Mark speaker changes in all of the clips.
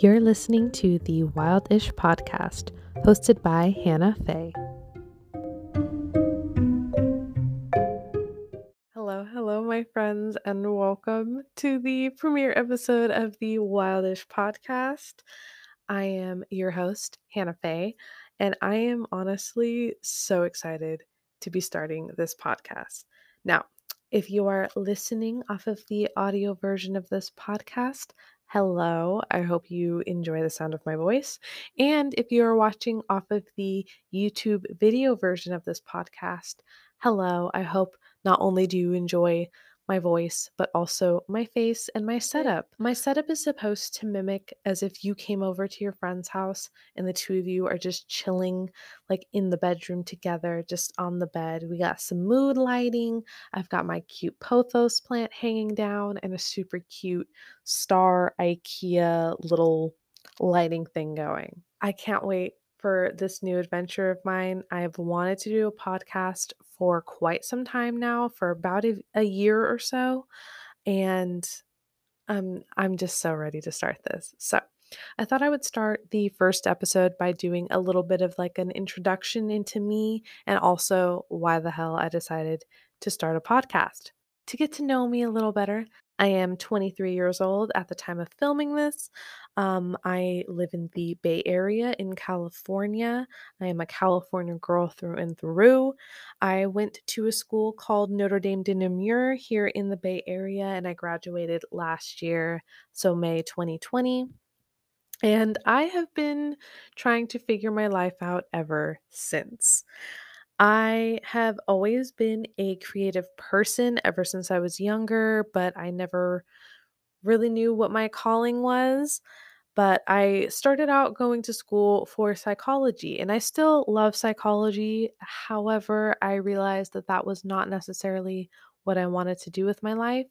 Speaker 1: You're listening to the Wildish podcast, hosted by Hannah Fay. Hello, hello, my friends, and welcome to the premiere episode of the Wildish podcast. I am your host, Hannah Fay, and I am honestly so excited to be starting this podcast. Now, if you are listening off of the audio version of this podcast, hello. I hope you enjoy the sound of my voice. And if you are watching off of the YouTube video version of this podcast, hello. I hope not only do you enjoy my voice, but also my face and my setup. My setup is supposed to mimic as if you came over to your friend's house and the two of you are just chilling, like in the bedroom together, just on the bed. We got some mood lighting. I've got my cute pothos plant hanging down and a super cute star IKEA little lighting thing going. I can't wait for this new adventure of mine. I've wanted to do a podcast for quite some time now, for about a, a year or so, and I'm I'm just so ready to start this. So, I thought I would start the first episode by doing a little bit of like an introduction into me and also why the hell I decided to start a podcast. To get to know me a little better, I am 23 years old at the time of filming this. Um, I live in the Bay Area in California. I am a California girl through and through. I went to a school called Notre Dame de Namur here in the Bay Area, and I graduated last year, so May 2020. And I have been trying to figure my life out ever since. I have always been a creative person ever since I was younger, but I never really knew what my calling was. But I started out going to school for psychology, and I still love psychology. However, I realized that that was not necessarily what I wanted to do with my life.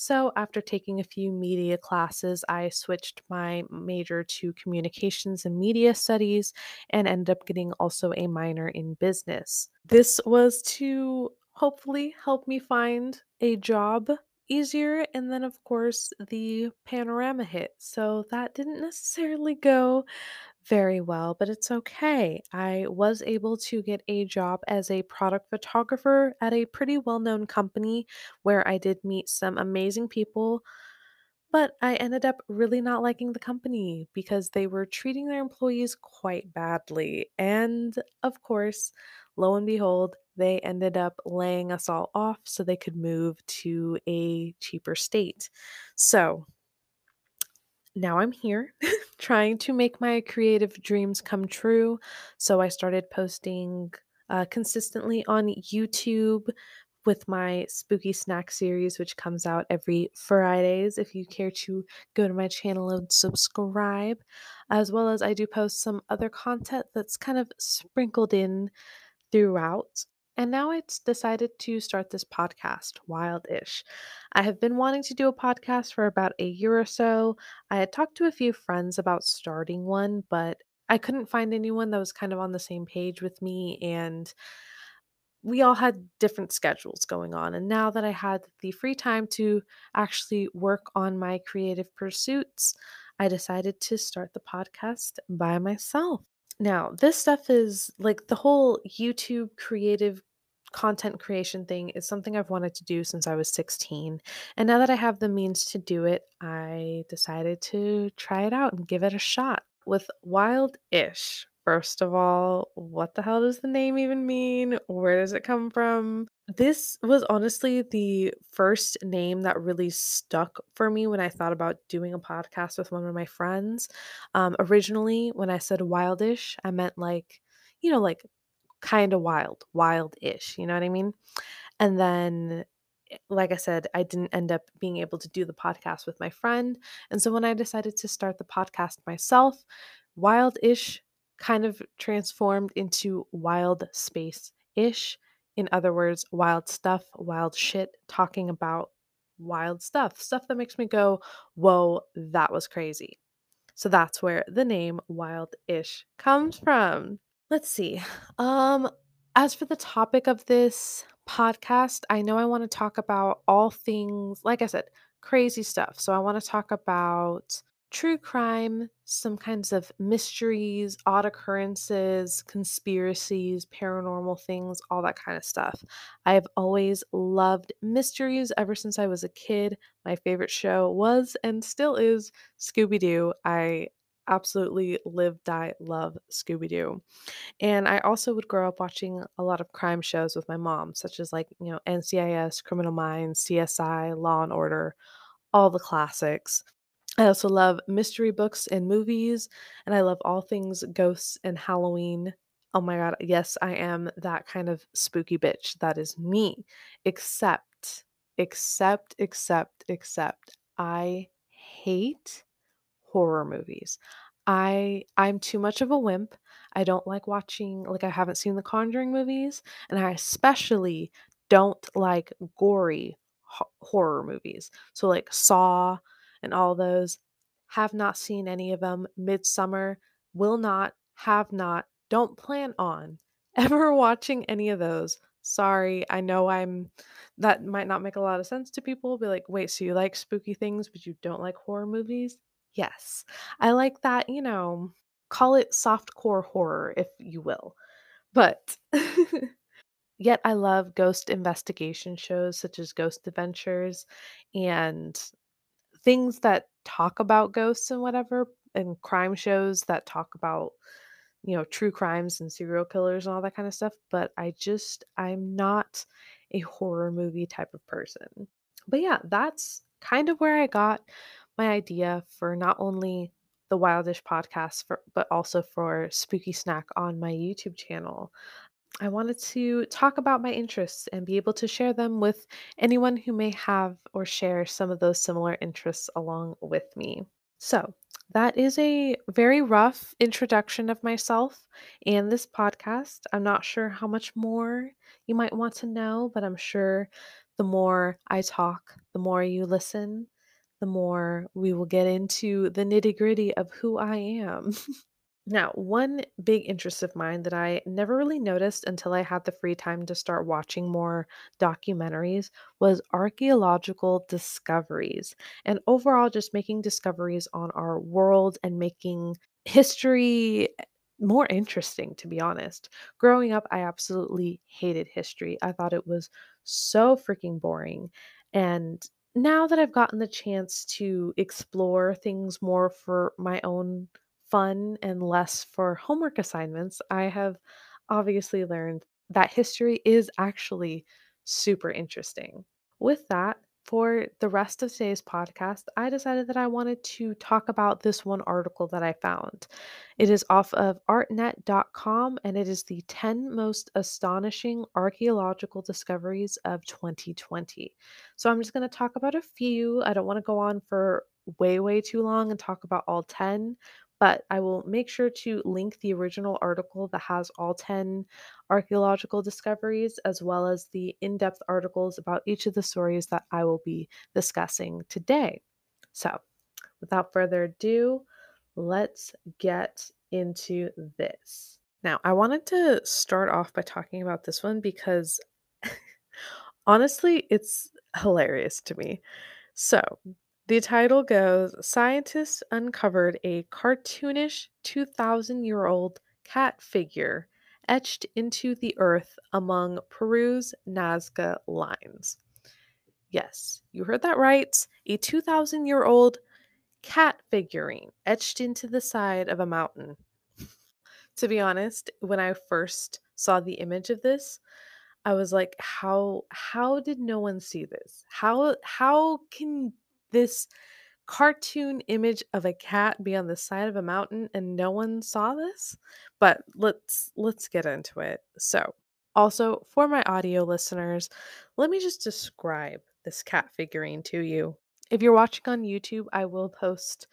Speaker 1: So, after taking a few media classes, I switched my major to communications and media studies and ended up getting also a minor in business. This was to hopefully help me find a job easier. And then, of course, the panorama hit. So, that didn't necessarily go very well, but it's okay. I was able to get a job as a product photographer at a pretty well known company where I did meet some amazing people. But I ended up really not liking the company because they were treating their employees quite badly. And of course, lo and behold, they ended up laying us all off so they could move to a cheaper state. So now I'm here trying to make my creative dreams come true. So I started posting uh, consistently on YouTube with my spooky snack series, which comes out every Fridays. If you care to go to my channel and subscribe, as well as I do post some other content that's kind of sprinkled in throughout. And now I decided to start this podcast, Wildish. I have been wanting to do a podcast for about a year or so. I had talked to a few friends about starting one, but I couldn't find anyone that was kind of on the same page with me. And we all had different schedules going on. And now that I had the free time to actually work on my creative pursuits, I decided to start the podcast by myself. Now, this stuff is like the whole YouTube creative content creation thing is something I've wanted to do since I was 16. And now that I have the means to do it, I decided to try it out and give it a shot with Wild Ish. First of all, what the hell does the name even mean? Where does it come from? This was honestly the first name that really stuck for me when I thought about doing a podcast with one of my friends. Um, originally, when I said wildish, I meant like, you know, like kind of wild, wild-ish, you know what I mean? And then eh, like I said, I didn't end up being able to do the podcast with my friend. And so when I decided to start the podcast myself, wild-ish kind of transformed into wild space-ish. In other words, wild stuff, wild shit, talking about wild stuff, stuff that makes me go, whoa, that was crazy. So that's where the name Wild Ish comes from. Let's see. Um, as for the topic of this podcast, I know I want to talk about all things, like I said, crazy stuff. So I want to talk about true crime, some kinds of mysteries, odd occurrences, conspiracies, paranormal things, all that kind of stuff. I've always loved mysteries ever since I was a kid. My favorite show was and still is Scooby Doo. I absolutely live, die, love Scooby Doo. And I also would grow up watching a lot of crime shows with my mom, such as like, you know, NCIS, Criminal Minds, CSI, Law and Order, all the classics. I also love mystery books and movies, and I love all things ghosts and Halloween. Oh my god, yes, I am that kind of spooky bitch. That is me. Except, except, except, except, I hate horror movies. I I'm too much of a wimp. I don't like watching like I haven't seen the Conjuring movies, and I especially don't like gory ho- horror movies. So like Saw and all those have not seen any of them. Midsommar will not have not don't plan on ever watching any of those. Sorry, I know I'm that might not make a lot of sense to people. Be like, wait, so you like spooky things, but you don't like horror movies? Yes. I like that, you know, call it softcore horror, if you will. But yet I love ghost investigation shows such as Ghost Adventures and things that talk about ghosts and whatever, and crime shows that talk about, you know, true crimes and serial killers and all that kind of stuff. But I just, I'm not a horror movie type of person. But yeah, that's kind of where I got my idea for not only the Wildish podcast, for, but also for Spooky Snack on my YouTube channel. I wanted to talk about my interests and be able to share them with anyone who may have or share some of those similar interests along with me. So, that is a very rough introduction of myself and this podcast. I'm not sure how much more you might want to know, but I'm sure the more I talk, the more you listen, the more we will get into the nitty gritty of who I am. Now, one big interest of mine that I never really noticed until I had the free time to start watching more documentaries was archaeological discoveries and overall just making discoveries on our world and making history more interesting, to be honest. Growing up, I absolutely hated history. I thought it was so freaking boring. And now that I've gotten the chance to explore things more for my own fun and less for homework assignments, I have obviously learned that history is actually super interesting. With that, for the rest of today's podcast, I decided that I wanted to talk about this one article that I found. It is off of artnet.com and it is the 10 most astonishing archaeological discoveries of 2020. So I'm just going to talk about a few. I don't want to go on for way, way too long and talk about all 10, but I will make sure to link the original article that has all 10 archaeological discoveries, as well as the in depth articles about each of the stories that I will be discussing today. So, without further ado, let's get into this. Now, I wanted to start off by talking about this one because honestly, it's hilarious to me. So, the title goes Scientists uncovered a cartoonish 2,000 year old cat figure etched into the earth among Peru's Nazca lines. Yes, you heard that right. A 2,000 year old cat figurine etched into the side of a mountain. to be honest, when I first saw the image of this, I was like, how how did no one see this? How how can this cartoon image of a cat be on the side of a mountain and no one saw this? But let's let's get into it. So also for my audio listeners let me just describe this cat figurine to you. If you're watching on youtube i will post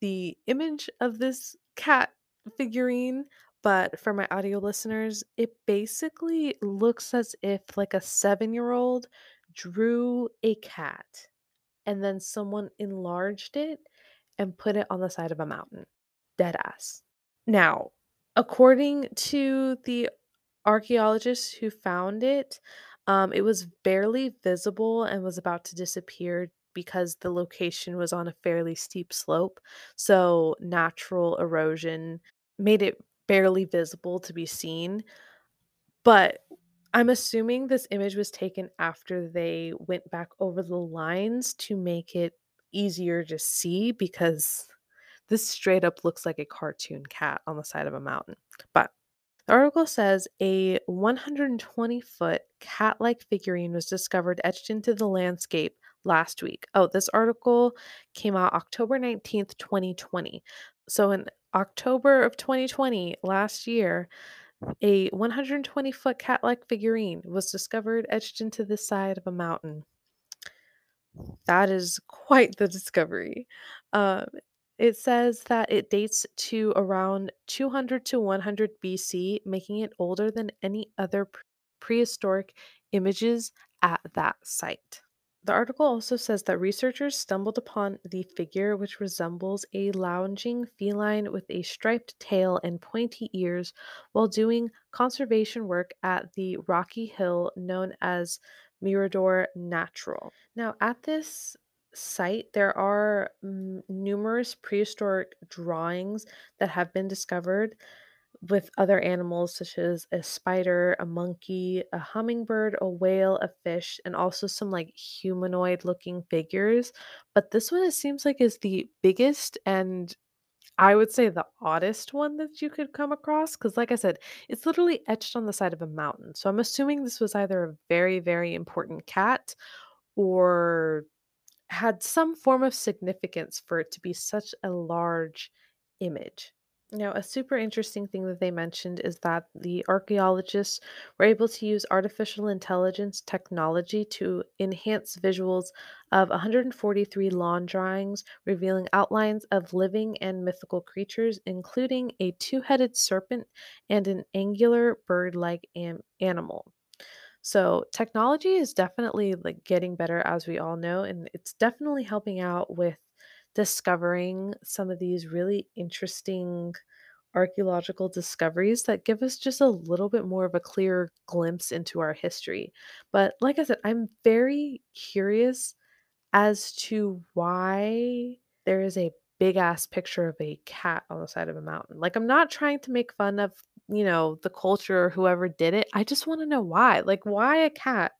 Speaker 1: the image of this cat figurine but for my audio listeners it basically looks as if like a seven year old drew a cat and then someone enlarged it and put it on the side of a mountain. Dead ass. Now, according to the archaeologists who found it, um, it was barely visible and was about to disappear because the location was on a fairly steep slope. So natural erosion made it barely visible to be seen. But I'm assuming this image was taken after they went back over the lines to make it easier to see because this straight up looks like a cartoon cat on the side of a mountain. But the article says a 120 foot cat like figurine was discovered etched into the landscape last week. Oh, this article came out October 19th, 2020. So in October of 2020, last year, a 120 foot cat like figurine was discovered etched into the side of a mountain. That is quite the discovery. Um, it says that it dates to around 200 to 100 BC, making it older than any other prehistoric images at that site. The article also says that researchers stumbled upon the figure, which resembles a lounging feline with a striped tail and pointy ears, while doing conservation work at the rocky hill known as Mirador Natural. Now, at this site, there are mm, numerous prehistoric drawings that have been discovered with other animals such as a spider, a monkey, a hummingbird, a whale, a fish, and also some like humanoid looking figures. But this one, it seems like, is the biggest and I would say the oddest one that you could come across. Because, like I said, it's literally etched on the side of a mountain. So I'm assuming this was either a very, very important cat or had some form of significance for it to be such a large image. Now, a super interesting thing that they mentioned is that the archaeologists were able to use artificial intelligence technology to enhance visuals of 143 lawn drawings revealing outlines of living and mythical creatures, including a two headed serpent and an angular bird like am- animal. So, technology is definitely like getting better as we all know, and it's definitely helping out with discovering some of these really interesting archaeological discoveries that give us just a little bit more of a clear glimpse into our history. But like I said, I'm very curious as to why there is a big ass picture of a cat on the side of a mountain. Like, I'm not trying to make fun of, you know, the culture or whoever did it. I just want to know why. Like, why a cat?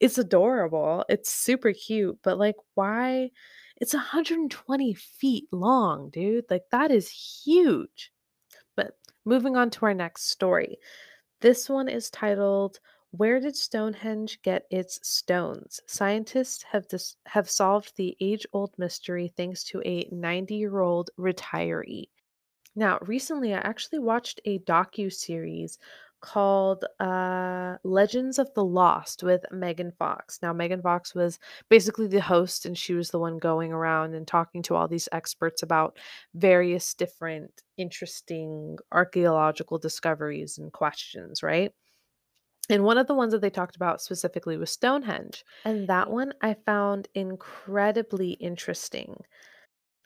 Speaker 1: It's adorable. It's super cute, but like, why? It's 120 feet long, dude. Like, that is huge. But moving on to our next story. This one is titled Where Did Stonehenge Get Its Stones? Scientists have dis- have solved the age-old mystery thanks to a 90-year-old retiree. Now, recently I actually watched a docu-series called uh, Legends of the Lost with Megan Fox. Now, Megan Fox was basically the host, and she was the one going around and talking to all these experts about various different interesting archaeological discoveries and questions, right? And one of the ones that they talked about specifically was Stonehenge. And that one I found incredibly interesting.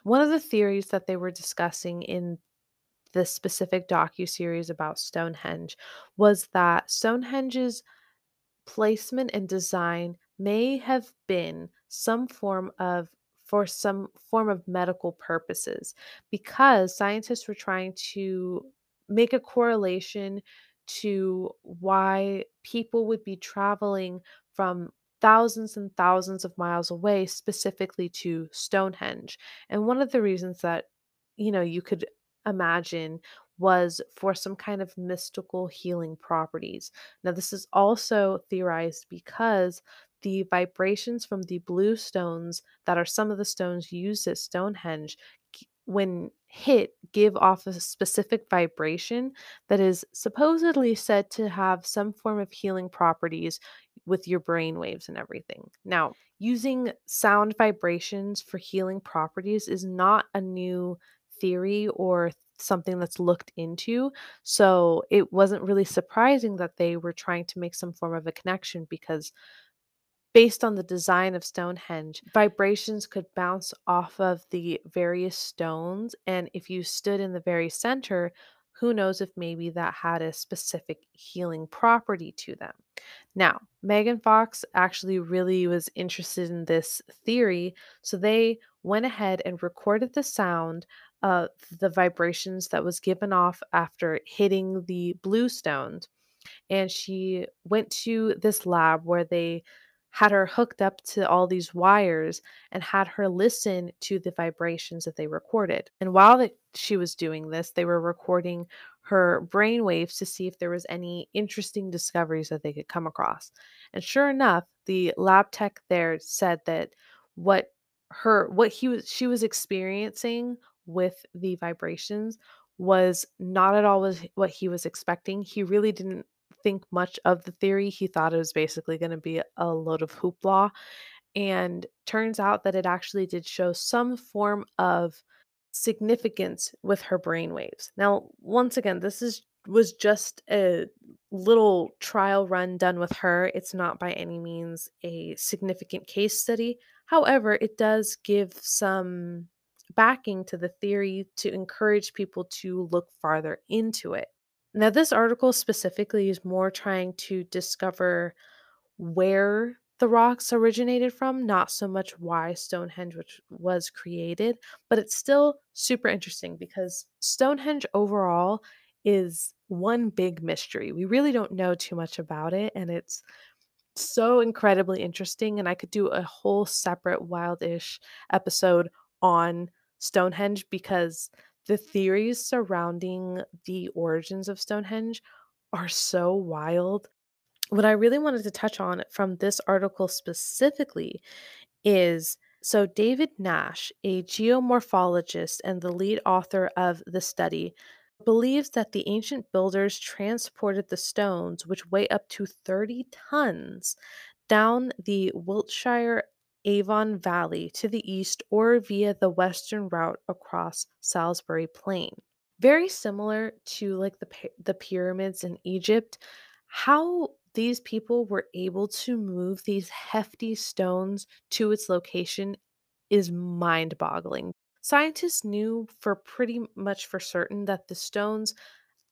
Speaker 1: One of the theories that they were discussing in this specific docu-series about Stonehenge was that Stonehenge's placement and design may have been some form of for some form of medical purposes because scientists were trying to make a correlation to why people would be traveling from thousands and thousands of miles away specifically to Stonehenge. And one of the reasons that you know you could imagine was for some kind of mystical healing properties. Now, this is also theorized because the vibrations from the blue stones that are some of the stones used at Stonehenge, when hit, give off a specific vibration that is supposedly said to have some form of healing properties with your brain waves and everything. Now, using sound vibrations for healing properties is not a new theory or something that's looked into. So it wasn't really surprising that they were trying to make some form of a connection because based on the design of Stonehenge, vibrations could bounce off of the various stones. And if you stood in the very center, who knows if maybe that had a specific healing property to them. Now, Megan Fox actually really was interested in this theory, so they went ahead and recorded the sound of the vibrations that was given off after hitting the blue stones. And she went to this lab where they had her hooked up to all these wires and had her listen to the vibrations that they recorded. And while that she was doing this, they were recording her brain waves to see if there was any interesting discoveries that they could come across. And sure enough, the lab tech there said that what her what he was she was experiencing with the vibrations was not at all what he was expecting. He really didn't think much of the theory. He thought it was basically going to be a load of hoopla. And turns out that it actually did show some form of significance with her brainwaves. Now, once again, this is was just a little trial run done with her. It's not by any means a significant case study. However, it does give some backing to the theory to encourage people to look farther into it. Now, this article specifically is more trying to discover where the rocks originated from, not so much why Stonehenge was created, but it's still super interesting because Stonehenge overall is one big mystery. We really don't know too much about it, and it's so incredibly interesting. And I could do a whole separate wildish episode on Stonehenge because the theories surrounding the origins of Stonehenge are so wild. What I really wanted to touch on from this article specifically is so David Nash, a geomorphologist and the lead author of the study, believes that the ancient builders transported the stones, which weigh up to 30 tons, down the Wiltshire Avon Valley to the east or via the western route across Salisbury Plain. Very similar to like the the pyramids in Egypt, how these people were able to move these hefty stones to its location is mind-boggling. Scientists knew for pretty much for certain that the stones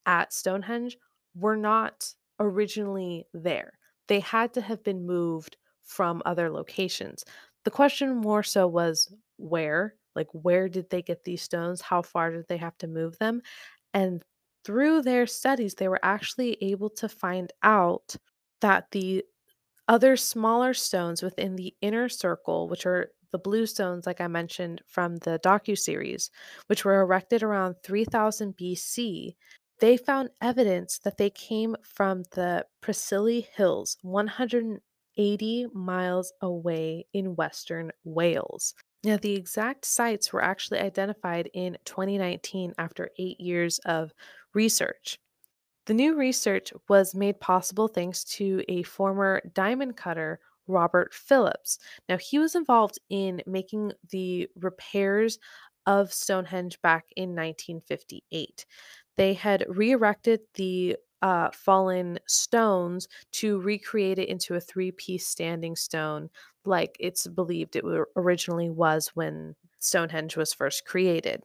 Speaker 1: at Stonehenge were not originally there. They had to have been moved from other locations. The question more so was where, like where did they get these stones? How far did they have to move them? And through their studies, they were actually able to find out that the other smaller stones within the inner circle, which are the blue stones, like I mentioned from the docu series, which were erected around 3000 BC, they found evidence that they came from the Preseli Hills, 180 miles away in Western Wales. Now, the exact sites were actually identified in 2019 after eight years of research. The new research was made possible thanks to a former diamond cutter, Robert Phillips. Now, he was involved in making the repairs of Stonehenge back in 1958. They had re erected the uh, fallen stones to recreate it into a three piece standing stone, like it's believed it originally was when Stonehenge was first created.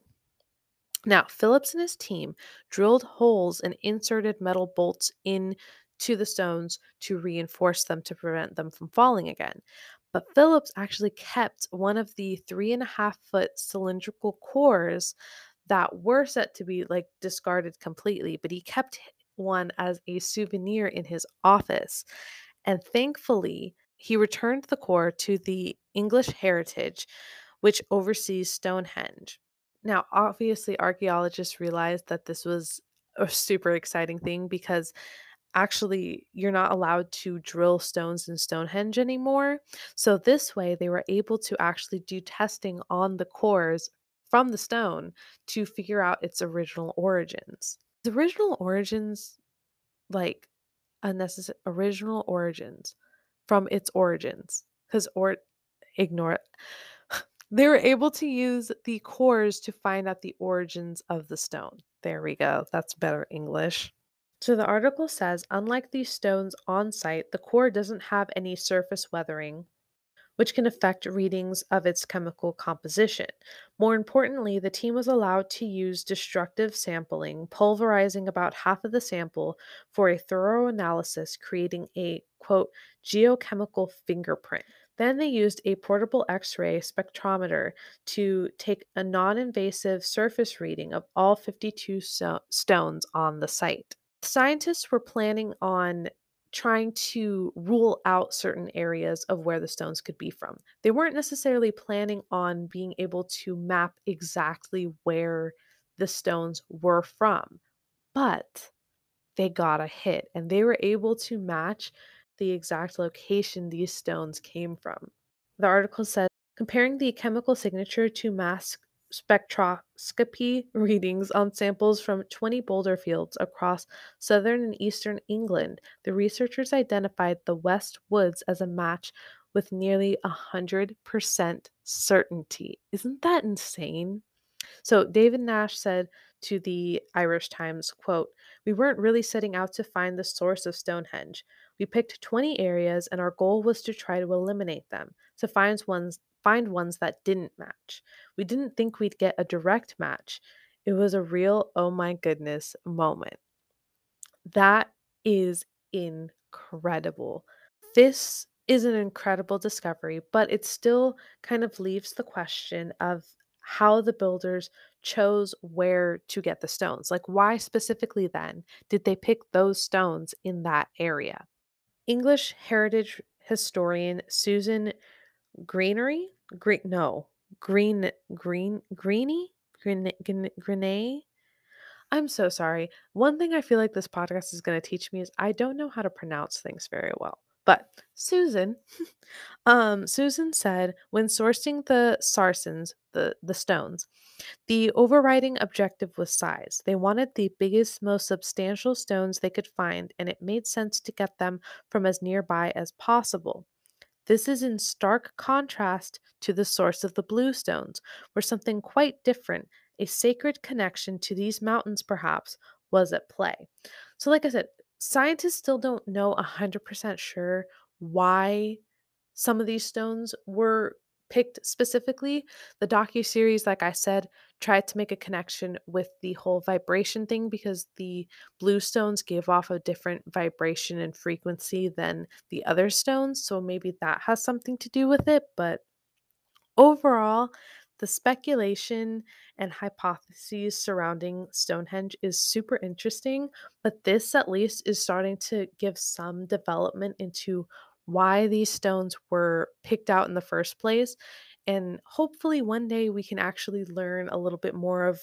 Speaker 1: Now, Phillips and his team drilled holes and inserted metal bolts into the stones to reinforce them to prevent them from falling again. But Phillips actually kept one of the three and a half foot cylindrical cores that were set to be like discarded completely, but he kept one as a souvenir in his office. And thankfully, he returned the core to the English Heritage, which oversees Stonehenge. Now, obviously, archaeologists realized that this was a super exciting thing because actually you're not allowed to drill stones in Stonehenge anymore. So, this way, they were able to actually do testing on the cores from the stone to figure out its original origins. The original origins, like unnecessary original origins from its origins, because or ignore it. They were able to use the cores to find out the origins of the stone. There we go. That's better English. So the article says unlike these stones on site, the core doesn't have any surface weathering, which can affect readings of its chemical composition. More importantly, the team was allowed to use destructive sampling, pulverizing about half of the sample for a thorough analysis, creating a quote geochemical fingerprint. Then they used a portable X ray spectrometer to take a non invasive surface reading of all 52 so- stones on the site. Scientists were planning on trying to rule out certain areas of where the stones could be from. They weren't necessarily planning on being able to map exactly where the stones were from, but they got a hit and they were able to match the exact location these stones came from. The article says comparing the chemical signature to mass spectroscopy readings on samples from 20 boulder fields across southern and eastern England, the researchers identified the West Woods as a match with nearly 100% certainty. Isn't that insane? So David Nash said to the Irish Times, quote, "We weren't really setting out to find the source of Stonehenge. We picked 20 areas and our goal was to try to eliminate them, to find ones find ones that didn't match. We didn't think we'd get a direct match. It was a real oh my goodness moment. That is incredible. This is an incredible discovery, but it still kind of leaves the question of how the builders chose where to get the stones. Like, why specifically then did they pick those stones in that area? English heritage historian Susan Greenery, green, no, green, green, greeny, green, grenay. I'm so sorry. One thing I feel like this podcast is going to teach me is I don't know how to pronounce things very well. But Susan, um, Susan said when sourcing the sarsens, the the stones, the overriding objective was size. They wanted the biggest, most substantial stones they could find, and it made sense to get them from as nearby as possible. This is in stark contrast to the source of the bluestones, where something quite different, a sacred connection to these mountains perhaps, was at play. So, like I said, scientists still don't know 100% sure why some of these stones were picked specifically. The docu series, like I said, tried to make a connection with the whole vibration thing because the blue stones gave off a different vibration and frequency than the other stones. So maybe that has something to do with it. But overall, the speculation and hypotheses surrounding Stonehenge is super interesting, but this at least is starting to give some development into why these stones were picked out in the first place. And hopefully, one day we can actually learn a little bit more of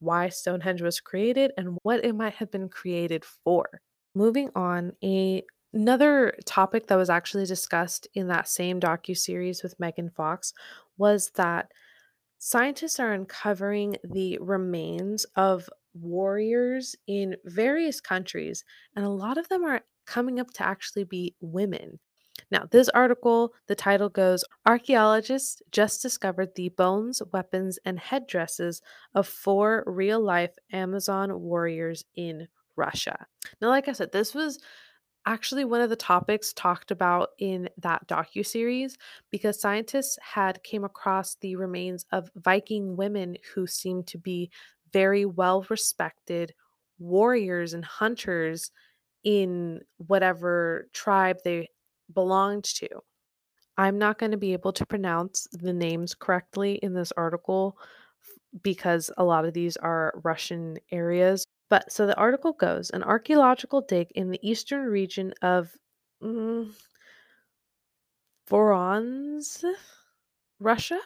Speaker 1: why Stonehenge was created and what it might have been created for. Moving on, a another topic that was actually discussed in that same docu series with Megan Fox was that scientists are uncovering the remains of warriors in various countries, and a lot of them are coming up to actually be women. Now, this article, the title goes Archaeologists just discovered the bones, weapons, and headdresses of four real life Amazon warriors in Russia. Now, like I said, this was actually one of the topics talked about in that docu series because scientists had came across the remains of Viking women who seemed to be very well respected warriors and hunters in whatever tribe they belonged to. I'm not going to be able to pronounce the names correctly in this article because a lot of these are Russian areas. But so the article goes an archaeological dig in the eastern region of mm, Voronezh, Russia,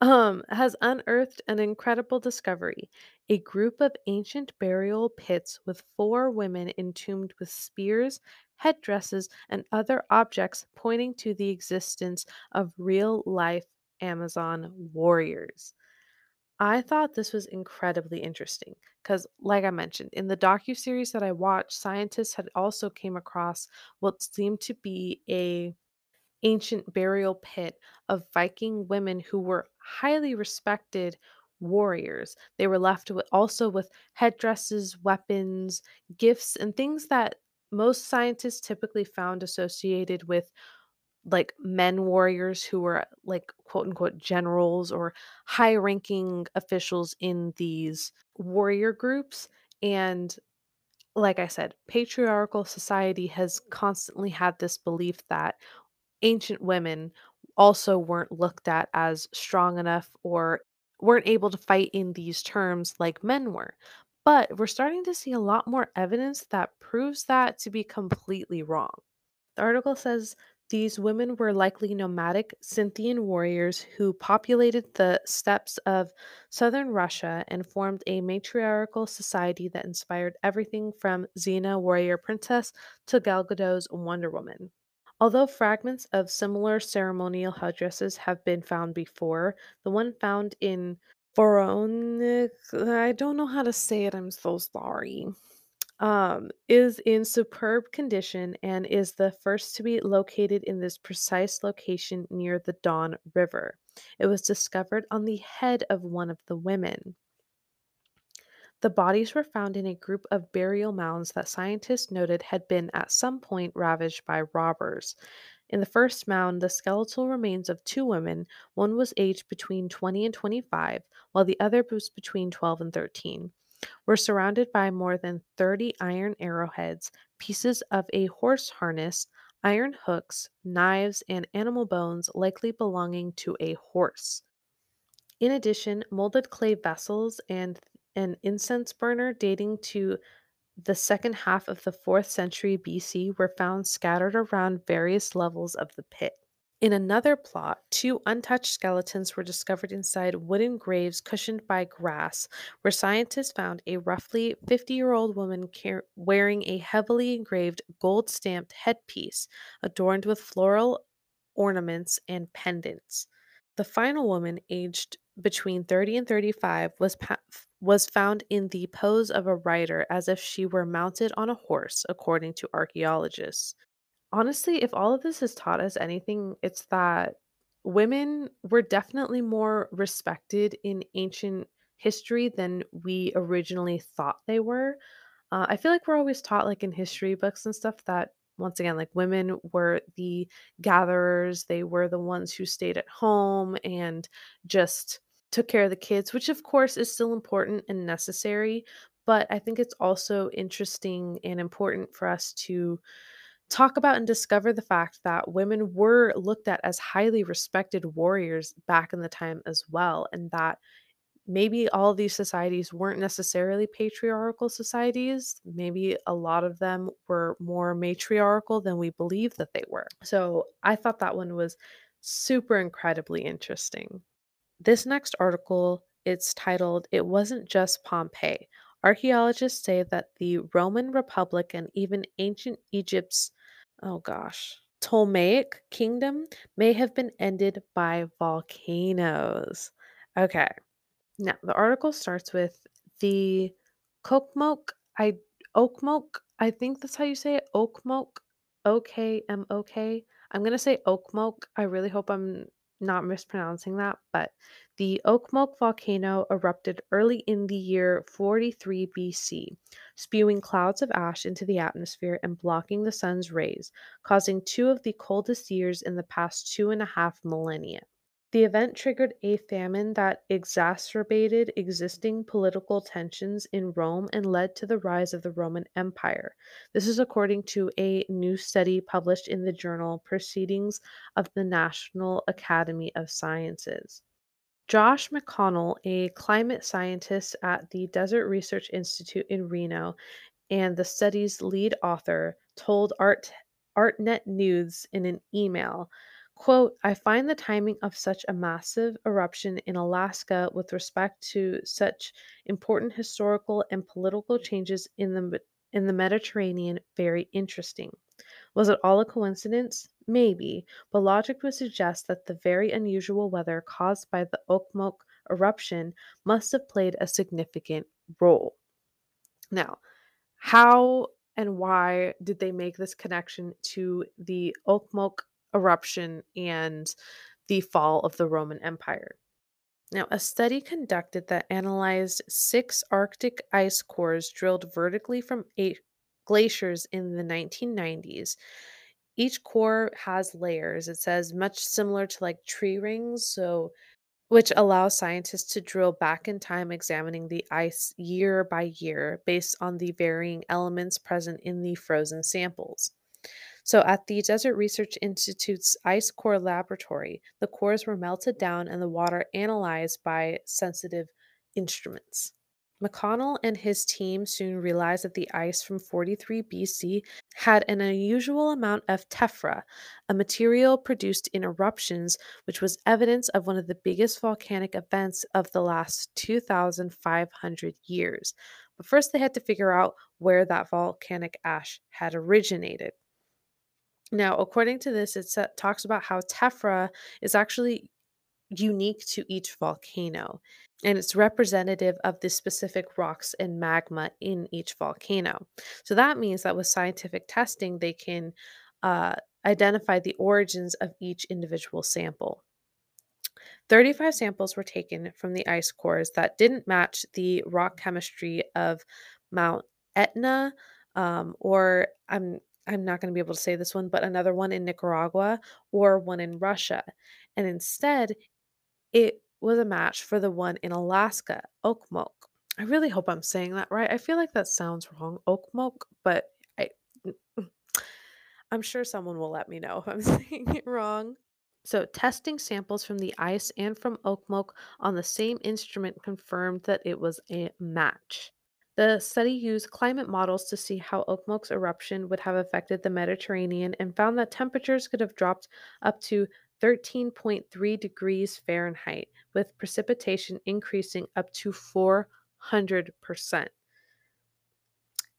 Speaker 1: um, has unearthed an incredible discovery a group of ancient burial pits with four women entombed with spears, headdresses, and other objects pointing to the existence of real life Amazon warriors. I thought this was incredibly interesting because like I mentioned in the docu series that I watched scientists had also came across what seemed to be a ancient burial pit of Viking women who were highly respected warriors. They were left with also with headdresses, weapons, gifts, and things that most scientists typically found associated with like men warriors who were like quote unquote generals or high ranking officials in these warrior groups. And like I said, patriarchal society has constantly had this belief that ancient women also weren't looked at as strong enough or weren't able to fight in these terms like men were. But we're starting to see a lot more evidence that proves that to be completely wrong. The article says these women were likely nomadic Scythian warriors who populated the steppes of southern Russia and formed a matriarchal society that inspired everything from Xena, warrior princess, to Gal Gadot's Wonder Woman. Although fragments of similar ceremonial headdresses have been found before, the one found in Voronik, I don't know how to say it, I'm so sorry, um, is in superb condition and is the first to be located in this precise location near the Don River. It was discovered on the head of one of the women. The bodies were found in a group of burial mounds that scientists noted had been at some point ravaged by robbers. In the first mound, the skeletal remains of two women, one was aged between 20 and 25, while the other was between 12 and 13, were surrounded by more than 30 iron arrowheads, pieces of a horse harness, iron hooks, knives, and animal bones likely belonging to a horse. In addition, molded clay vessels and an incense burner dating to the second half of the 4th century BC were found scattered around various levels of the pit. In another plot, two untouched skeletons were discovered inside wooden graves cushioned by grass, where scientists found a roughly 50 year old woman car- wearing a heavily engraved gold stamped headpiece adorned with floral ornaments and pendants. The final woman, aged between 30 and 35, was pa- was found in the pose of a rider as if she were mounted on a horse, according to archaeologists. Honestly, if all of this has taught us anything, it's that women were definitely more respected in ancient history than we originally thought they were. Uh, I feel like we're always taught, like in history books and stuff, that once again, like women were the gatherers, they were the ones who stayed at home and just took care of the kids, which of course is still important and necessary. But I think it's also interesting and important for us to talk about and discover the fact that women were looked at as highly respected warriors back in the time as well, and that maybe all these societies weren't necessarily patriarchal societies. Maybe a lot of them were more matriarchal than we believe that they were. So I thought that one was super incredibly interesting. This next article, it's titled It Wasn't Just Pompeii. Archaeologists say that the Roman Republic and even ancient Egypt's, oh gosh, Ptolemaic kingdom may have been ended by volcanoes. Okay. Now, the article starts with the Kokmok, I Okmok, I think that's how you say it, Okmok, O K M O K. I'm going to say Okmok. I really hope I'm not mispronouncing that, but the Okmok volcano erupted early in the year 43 BC, spewing clouds of ash into the atmosphere and blocking the sun's rays, causing two of the coldest years in the past two and a half millennia. The event triggered a famine that exacerbated existing political tensions in Rome and led to the rise of the Roman Empire. This is according to a new study published in the journal Proceedings of the National Academy of Sciences. Josh McConnell, a climate scientist at the Desert Research Institute in Reno and the study's lead author, told Art, ArtNet News in an email Quote, I find the timing of such a massive eruption in Alaska with respect to such important historical and political changes in the in the Mediterranean very interesting. Was it all a coincidence? Maybe, but logic would suggest that the very unusual weather caused by the Okmok eruption must have played a significant role. Now, how and why did they make this connection to the Okmok eruption and the fall of the Roman Empire. Now, a study conducted that analyzed six Arctic ice cores drilled vertically from eight glaciers in the 1990s Each core has layers. It says much similar to like tree rings, so which allows scientists to drill back in time examining the ice year by year based on the varying elements present in the frozen samples. So, at the Desert Research Institute's ice core laboratory, the cores were melted down and the water analyzed by sensitive instruments. McConnell and his team soon realized that the ice from 43 BC had an unusual amount of tephra, a material produced in eruptions, which was evidence of one of the biggest volcanic events of the last 2,500 years. But first, they had to figure out where that volcanic ash had originated. Now, according to this, it talks about how tephra is actually unique to each volcano and it's representative of the specific rocks and magma in each volcano. So that means that with scientific testing, they can uh, identify the origins of each individual sample. 35 samples were taken from the ice cores that didn't match the rock chemistry of Mount Etna, um, or I'm I'm not going to be able to say this one, but another one in Nicaragua or one in Russia. And instead, it was a match for the one in Alaska, Okmulgee. I really hope I'm saying that right. I feel like that sounds wrong, Okmulgee, but I mm, mm. I'm sure someone will let me know if I'm saying it wrong. So, testing samples from the ice and from Okmulgee on the same instrument confirmed that it was a match. The study used climate models to see how Okmulgee's eruption would have affected the Mediterranean and found that temperatures could have dropped up to 13.3 degrees Fahrenheit, with precipitation increasing up to 400%.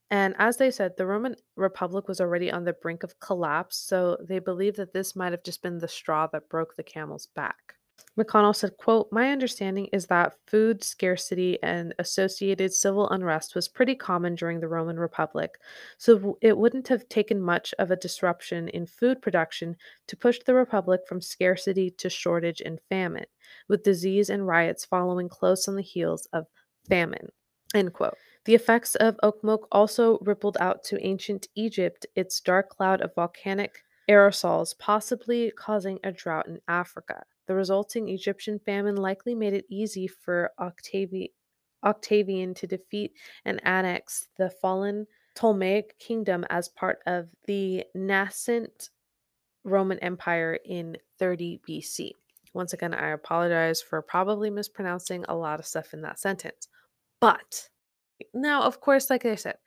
Speaker 1: And as they said, the Roman Republic was already on the brink of collapse, so they believe that this might have just been the straw that broke the camel's back. McConnell said, quote, My understanding is that food scarcity and associated civil unrest was pretty common during the Roman Republic, so it wouldn't have taken much of a disruption in food production to push the Republic from scarcity to shortage and famine, with disease and riots following close on the heels of famine. End quote. The effects of Okmulgee also rippled out to ancient Egypt, its dark cloud of volcanic aerosols possibly causing a drought in Africa. The resulting Egyptian famine likely made it easy for Octavi- Octavian to defeat and annex the fallen Ptolemaic kingdom as part of the nascent Roman Empire in 30 BC. Once again, I apologize for probably mispronouncing a lot of stuff in that sentence. But now, of course, like I said,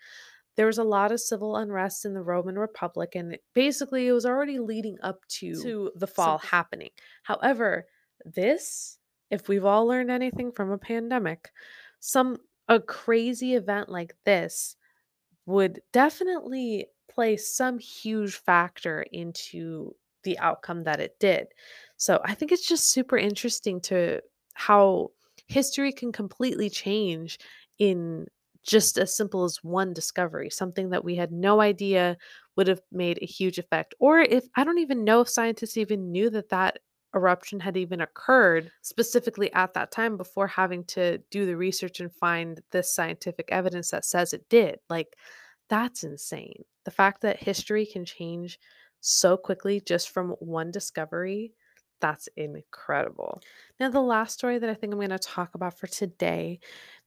Speaker 1: there was a lot of civil unrest in the Roman Republic, and basically it was already leading up to, to the fall something. happening. However, this, if we've all learned anything from a pandemic, some a crazy event like this would definitely play some huge factor into the outcome that it did. So I think it's just super interesting to how history can completely change in just as simple as one discovery, something that we had no idea would have made a huge effect. Or if I don't even know if scientists even knew that that eruption had even occurred specifically at that time before having to do the research and find this scientific evidence that says it did. Like, that's insane. The fact that history can change so quickly just from one discovery that's incredible. Now, the last story that I think I'm going to talk about for today,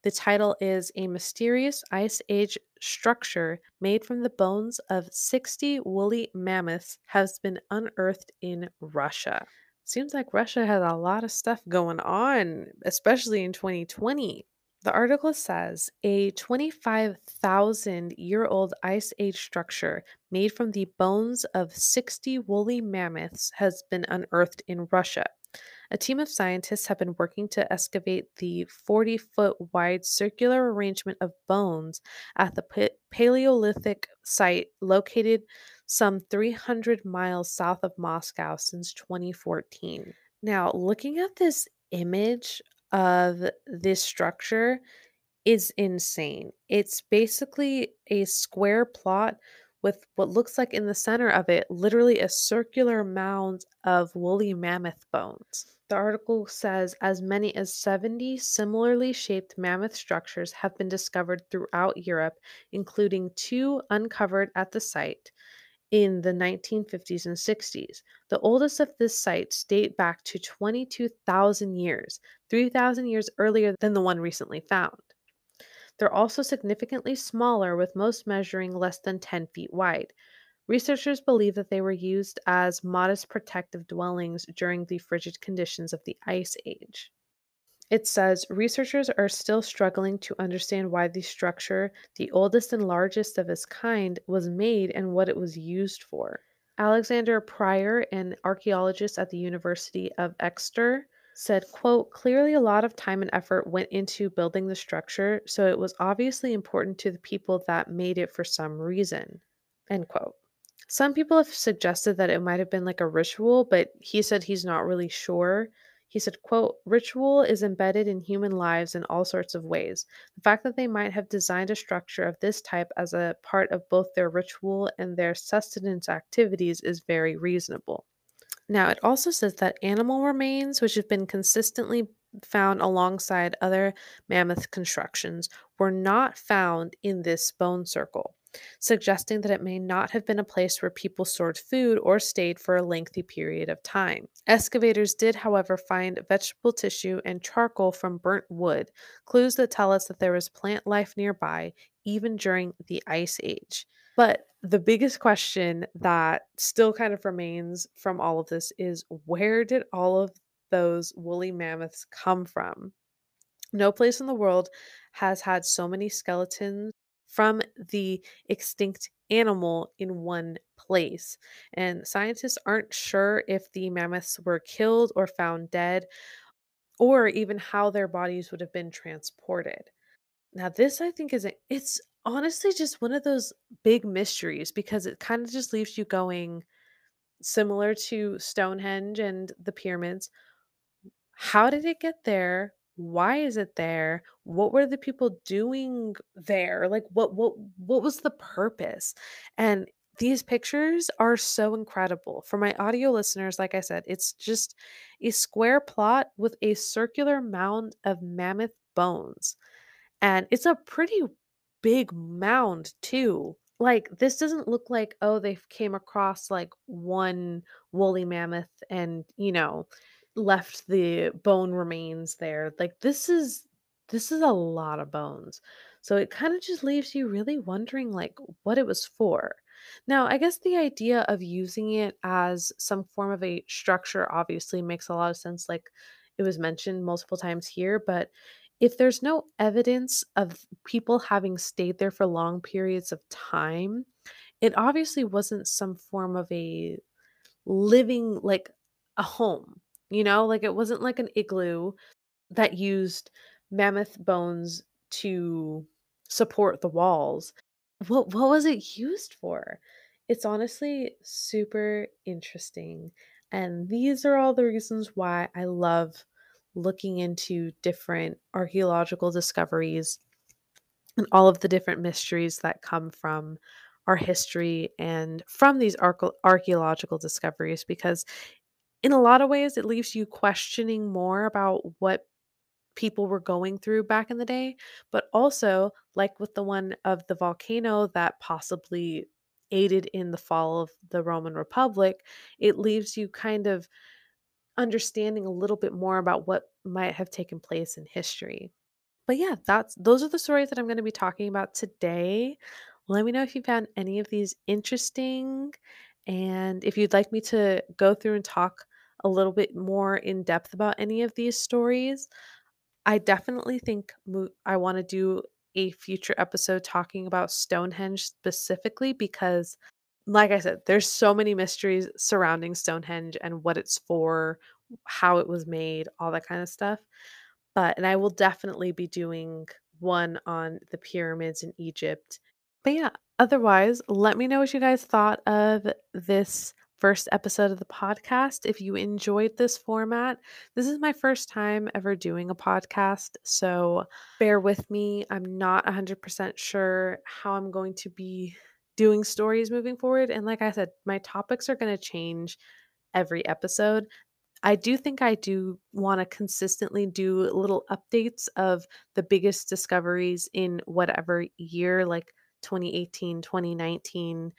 Speaker 1: the title is A Mysterious Ice Age Structure Made from the Bones of 60 Woolly Mammoths Has Been Unearthed in Russia. Seems like Russia has a lot of stuff going on, especially in 2020. The article says a 25,000 year old Ice Age structure made from the bones of 60 woolly mammoths has been unearthed in Russia. A team of scientists have been working to excavate the 40 foot wide circular arrangement of bones at the Paleolithic site located some 300 miles south of Moscow since 2014. Now, looking at this image of this structure is insane. It's basically a square plot with what looks like in the center of it literally a circular mound of woolly mammoth bones. The article says as many as 70 similarly shaped mammoth structures have been discovered throughout Europe, including two uncovered at the site in the 1950s and 60s. The oldest of these sites date back to 22,000 years, 3,000 years earlier than the one recently found. They're also significantly smaller, with most measuring less than 10 feet wide. Researchers believe that they were used as modest protective dwellings during the frigid conditions of the Ice Age. It says researchers are still struggling to understand why the structure, the oldest and largest of its kind, was made and what it was used for. Alexander Pryor, an archaeologist at the University of Exeter, said, quote, clearly a lot of time and effort went into building the structure, so it was obviously important to the people that made it for some reason, end quote. Some people have suggested that it might have been like a ritual, but he said he's not really sure. He said, quote, ritual is embedded in human lives in all sorts of ways. The fact that they might have designed a structure of this type as a part of both their ritual and their sustenance activities is very reasonable. Now, it also says that animal remains, which have been consistently found alongside other mammoth constructions, were not found in this bone circle suggesting that it may not have been a place where people stored food or stayed for a lengthy period of time. Excavators did, however, find vegetable tissue and charcoal from burnt wood, clues that tell us that there was plant life nearby even during the Ice Age. But the biggest question that still kind of remains from all of this is where did all of those woolly mammoths come from? No place in the world has had so many skeletons from the extinct animal in one place. And scientists aren't sure if the mammoths were killed or found dead, or even how their bodies would have been transported. Now, this I think is a, it's honestly just one of those big mysteries because it kind of just leaves you going similar to Stonehenge and the pyramids. How did it get there? Why is it there? What were the people doing there? Like what what what was the purpose? And these pictures are so incredible. For my audio listeners like i said it's just a square plot with a circular mound of mammoth bones. And it's a pretty big mound too. Like this doesn't look like oh they came across like one woolly mammoth and you know left the bone remains there. Like this is this is a lot of bones. So it kind of just leaves you really wondering like what it was for. Now, I guess the idea of using it as some form of a structure obviously makes a lot of sense like it was mentioned multiple times here, but if there's no evidence of people having stayed there for long periods of time, it obviously wasn't some form of a living like a home you know, like it wasn't like an igloo that used mammoth bones to support the walls. What what was it used for? It's honestly super interesting. And these are all the reasons why I love looking into different archaeological discoveries and all of the different mysteries that come from our history and from these archaeological discoveries because in a lot of ways, it leaves you questioning more about what people were going through back in the day, but also, like with the one of the volcano that possibly aided in the fall of the Roman Republic, it leaves you kind of understanding a little bit more about what might have taken place in history. But yeah, that's those are the stories that I'm going to be talking about today. Let me know if you found any of these interesting and if you'd like me to go through and talk a little bit more in depth about any of these stories, I definitely think mo- I want to do a future episode talking about Stonehenge specifically because like I said, there's so many mysteries surrounding Stonehenge and what it's for, how it was made, all that kind of stuff. But and I will definitely be doing one on the pyramids in Egypt. But yeah, otherwise, let me know what you guys thought of this first episode of the podcast. If you enjoyed this format, this is my first time ever doing a podcast, so bear with me. I'm not 100% sure how I'm going to be doing stories moving forward. And like I said, my topics are going to change every episode. I do think I do want to consistently do little updates of the biggest discoveries in whatever year, like 2018, 2019.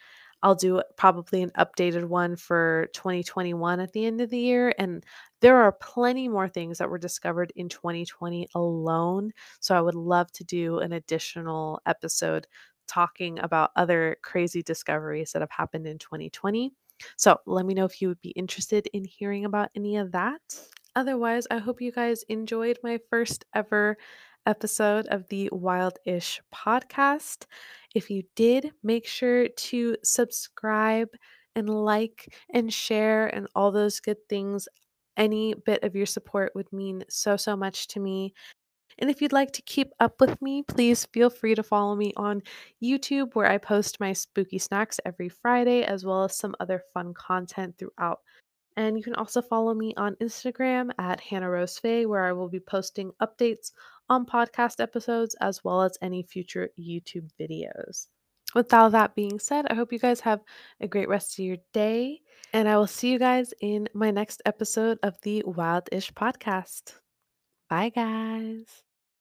Speaker 1: I'll do probably an updated one for 2021 at the end of the year. And there are plenty more things that were discovered in 2020 alone. So I would love to do an additional episode talking about other crazy discoveries that have happened in 2020. So let me know if you would be interested in hearing about any of that. Otherwise, I hope you guys enjoyed my first ever episode of the Wild Ish podcast. If you did, make sure to subscribe and like and share and all those good things. Any bit of your support would mean so, so much to me. And if you'd like to keep up with me, please feel free to follow me on YouTube, where I post my spooky snacks every Friday, as well as some other fun content throughout. And you can also follow me on Instagram at Hannah Rose Fay, where I will be posting updates on podcast episodes as well as any future YouTube videos. With all that being said, I hope you guys have a great rest of your day, and I will see you guys in my next episode of the Wild Ish podcast. Bye, guys.